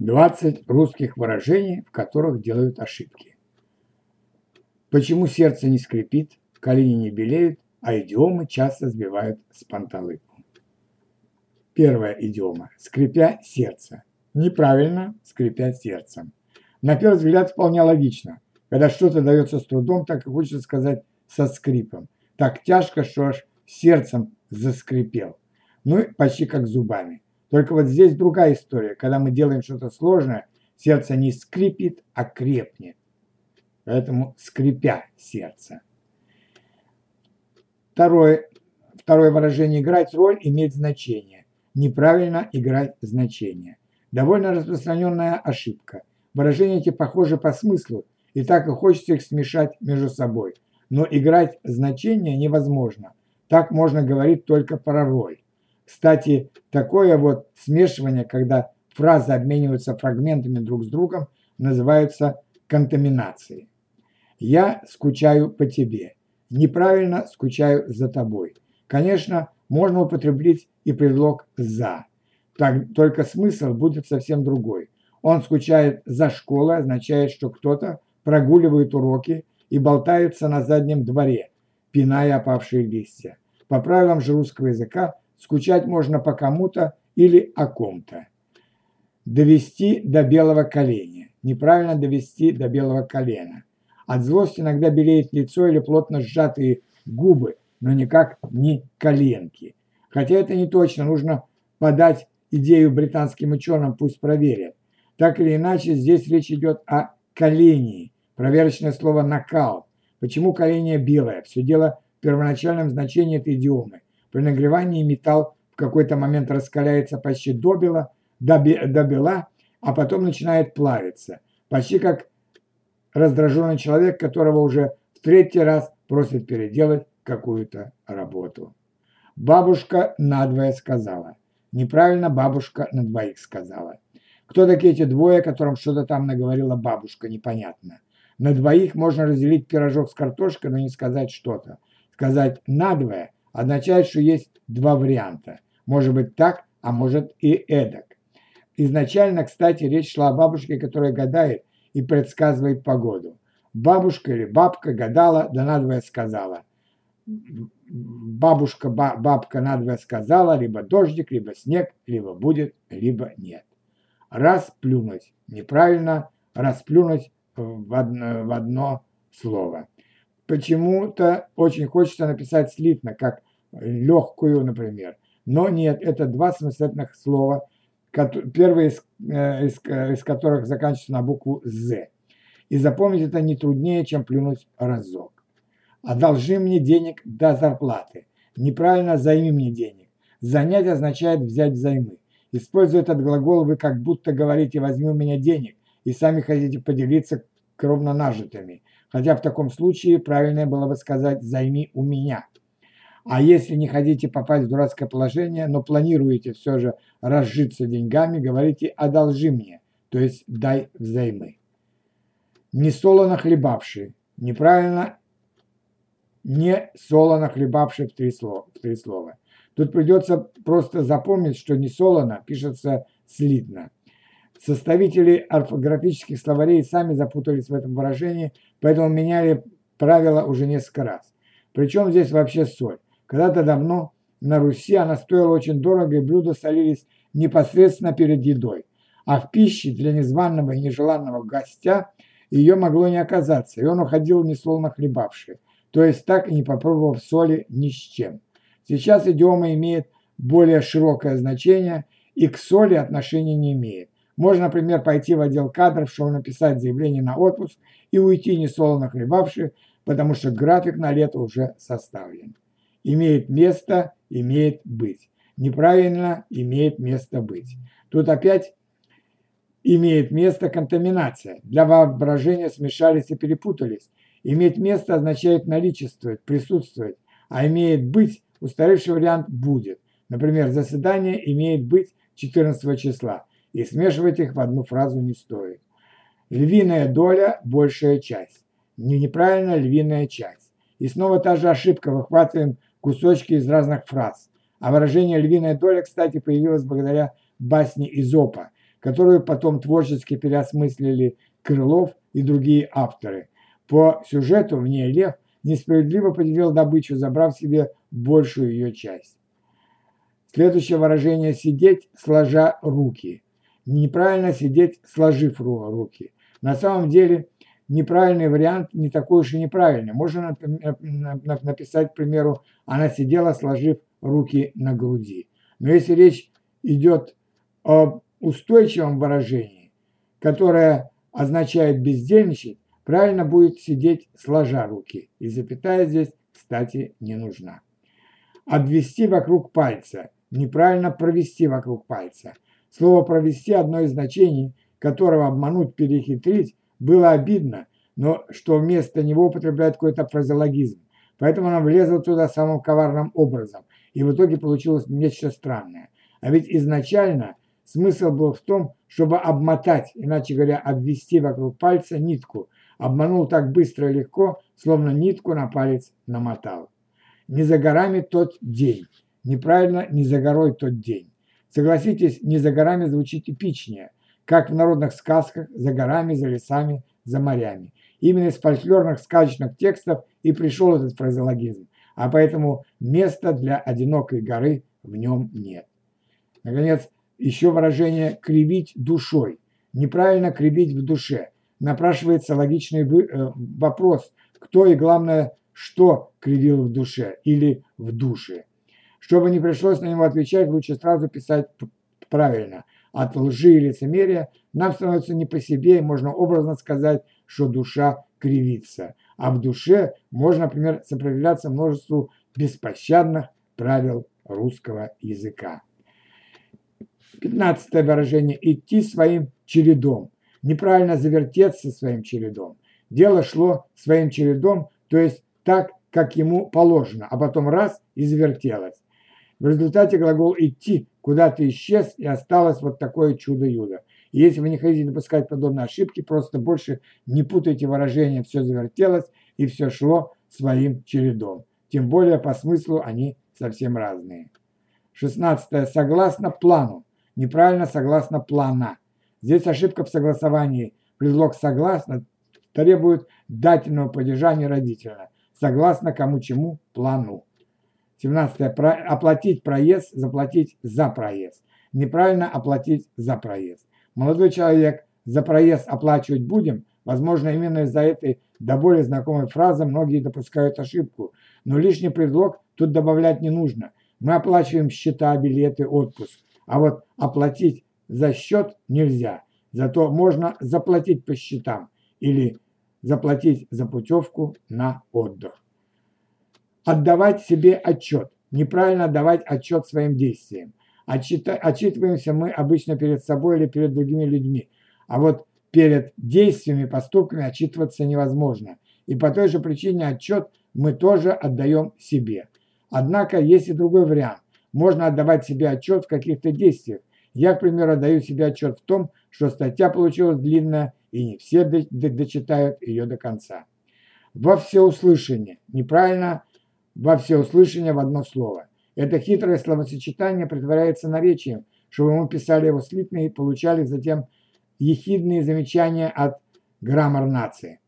20 русских выражений, в которых делают ошибки. Почему сердце не скрипит, колени не белеют, а идиомы часто сбивают с панталыку. Первая идиома. Скрипя сердце. Неправильно скрипя сердцем. На первый взгляд вполне логично. Когда что-то дается с трудом, так и хочется сказать со скрипом. Так тяжко, что аж сердцем заскрипел. Ну, почти как зубами. Только вот здесь другая история. Когда мы делаем что-то сложное, сердце не скрипит, а крепнет. Поэтому скрипя сердце. Второе, второе выражение «играть роль» имеет значение. Неправильно играть значение. Довольно распространенная ошибка. Выражения эти похожи по смыслу, и так и хочется их смешать между собой. Но играть значение невозможно. Так можно говорить только про роль. Кстати, такое вот смешивание, когда фразы обмениваются фрагментами друг с другом, называется контаминацией. Я скучаю по тебе. Неправильно скучаю за тобой. Конечно, можно употребить и предлог «за». Так, только смысл будет совсем другой. Он скучает за школой, означает, что кто-то прогуливает уроки и болтается на заднем дворе, пиная опавшие листья. По правилам же русского языка Скучать можно по кому-то или о ком-то. Довести до белого коленя. Неправильно довести до белого колена. От злости иногда белеет лицо или плотно сжатые губы, но никак не коленки. Хотя это не точно, нужно подать идею британским ученым, пусть проверят. Так или иначе, здесь речь идет о колении. Проверочное слово «накал». Почему коление белое? Все дело в первоначальном значении этой идиомы. При нагревании металл в какой-то момент раскаляется почти до бела, до, бела, а потом начинает плавиться. Почти как раздраженный человек, которого уже в третий раз просит переделать какую-то работу. Бабушка надвое сказала. Неправильно бабушка на двоих сказала. Кто такие эти двое, которым что-то там наговорила бабушка, непонятно. На двоих можно разделить пирожок с картошкой, но не сказать что-то. Сказать надвое означает, что есть два варианта. Может быть так, а может и эдак. Изначально, кстати, речь шла о бабушке, которая гадает и предсказывает погоду. Бабушка или бабка гадала, да надвое сказала. Бабушка, бабка надвое сказала, либо дождик, либо снег, либо будет, либо нет. Расплюнуть. Неправильно расплюнуть в одно, в одно слово почему-то очень хочется написать слитно, как легкую, например. Но нет, это два самостоятельных слова, первое из, э, из, из которых заканчивается на букву «з». И запомнить это не труднее, чем плюнуть разок. Одолжи мне денег до зарплаты. Неправильно займи мне денег. Занять означает взять взаймы. Используя этот глагол, вы как будто говорите «возьми у меня денег» и сами хотите поделиться кровно нажитыми. Хотя в таком случае правильнее было бы сказать «займи у меня». А если не хотите попасть в дурацкое положение, но планируете все же разжиться деньгами, говорите «одолжи мне», то есть «дай взаймы». Не солоно хлебавший. Неправильно не солоно хлебавший в три, слова, в три слова. Тут придется просто запомнить, что не солоно пишется слитно. Составители орфографических словарей сами запутались в этом выражении, поэтому меняли правила уже несколько раз. Причем здесь вообще соль. Когда-то давно на Руси она стоила очень дорого, и блюда солились непосредственно перед едой. А в пище для незваного и нежеланного гостя ее могло не оказаться, и он уходил несолоно хлебавший, то есть так и не попробовав соли ни с чем. Сейчас идиома имеет более широкое значение и к соли отношения не имеет. Можно, например, пойти в отдел кадров, чтобы написать заявление на отпуск и уйти не солоно хлебавши, потому что график на лето уже составлен. Имеет место, имеет быть. Неправильно имеет место быть. Тут опять имеет место контаминация. Для воображения смешались и перепутались. Иметь место означает наличествовать, присутствовать, а имеет быть, устаревший вариант будет. Например, заседание имеет быть 14 числа и смешивать их в одну фразу не стоит. Львиная доля – большая часть. Не неправильно львиная часть. И снова та же ошибка, выхватываем кусочки из разных фраз. А выражение «львиная доля», кстати, появилось благодаря басне Изопа. которую потом творчески переосмыслили Крылов и другие авторы. По сюжету в ней Лев несправедливо поделил добычу, забрав себе большую ее часть. Следующее выражение «сидеть, сложа руки». Неправильно сидеть, сложив руки. На самом деле неправильный вариант не такой уж и неправильный. Можно написать, к примеру, она сидела, сложив руки на груди. Но если речь идет об устойчивом выражении, которое означает бездельничать, правильно будет сидеть сложа руки. И запятая здесь, кстати, не нужна. Обвести вокруг пальца. Неправильно провести вокруг пальца. Слово «провести» одно из значений, которого обмануть, перехитрить, было обидно, но что вместо него употребляют какой-то фразеологизм. Поэтому она влезла туда самым коварным образом, и в итоге получилось нечто странное. А ведь изначально смысл был в том, чтобы обмотать, иначе говоря, обвести вокруг пальца нитку. Обманул так быстро и легко, словно нитку на палец намотал. Не за горами тот день. Неправильно, не за горой тот день. Согласитесь, не за горами звучит эпичнее, как в народных сказках «за горами, за лесами, за морями». Именно из фольклорных сказочных текстов и пришел этот фразеологизм, а поэтому места для одинокой горы в нем нет. Наконец, еще выражение «кривить душой». Неправильно кривить в душе. Напрашивается логичный э, вопрос, кто и, главное, что кривил в душе или в душе. Чтобы не пришлось на него отвечать, лучше сразу писать правильно. От лжи и лицемерия нам становится не по себе, и можно образно сказать, что душа кривится. А в душе можно, например, сопротивляться множеству беспощадных правил русского языка. Пятнадцатое выражение – идти своим чередом. Неправильно завертеться своим чередом. Дело шло своим чередом, то есть так, как ему положено, а потом раз – и завертелось. В результате глагол «идти» куда-то исчез и осталось вот такое чудо-юдо. И если вы не хотите допускать подобные ошибки, просто больше не путайте выражения «все завертелось» и «все шло своим чередом». Тем более по смыслу они совсем разные. 16. Согласно плану. Неправильно согласно плана. Здесь ошибка в согласовании. Предлог «согласно» требует дательного падежа родительно. Согласно кому чему плану. 17. Оплатить проезд, заплатить за проезд. Неправильно оплатить за проезд. Молодой человек, за проезд оплачивать будем? Возможно, именно из-за этой до более знакомой фразы многие допускают ошибку. Но лишний предлог тут добавлять не нужно. Мы оплачиваем счета, билеты, отпуск. А вот оплатить за счет нельзя. Зато можно заплатить по счетам или заплатить за путевку на отдых отдавать себе отчет, неправильно отдавать отчет своим действиям. Отчита, отчитываемся мы обычно перед собой или перед другими людьми, а вот перед действиями, поступками отчитываться невозможно. И по той же причине отчет мы тоже отдаем себе. Однако есть и другой вариант. Можно отдавать себе отчет в каких-то действиях. Я, к примеру, отдаю себе отчет в том, что статья получилась длинная, и не все дочитают ее до конца. Во всеуслышание. Неправильно во всеуслышание в одно слово. Это хитрое словосочетание притворяется наречием, чтобы мы писали его слитно и получали затем ехидные замечания от граммар нации.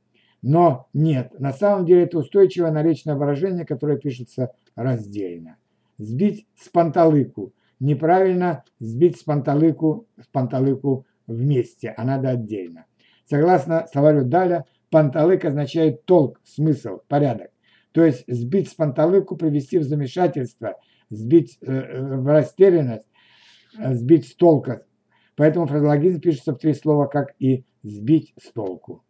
Но нет, на самом деле это устойчивое наречное выражение, которое пишется раздельно. Сбить с панталыку. Неправильно сбить с панталыку, с панталыку вместе, а надо отдельно. Согласно словарю Даля, панталык означает толк, смысл, порядок. То есть сбить с панталыку, привести в замешательство, сбить э, э, в растерянность, э, сбить с толка. Поэтому фразеологизм пишется в три слова, как и сбить с толку.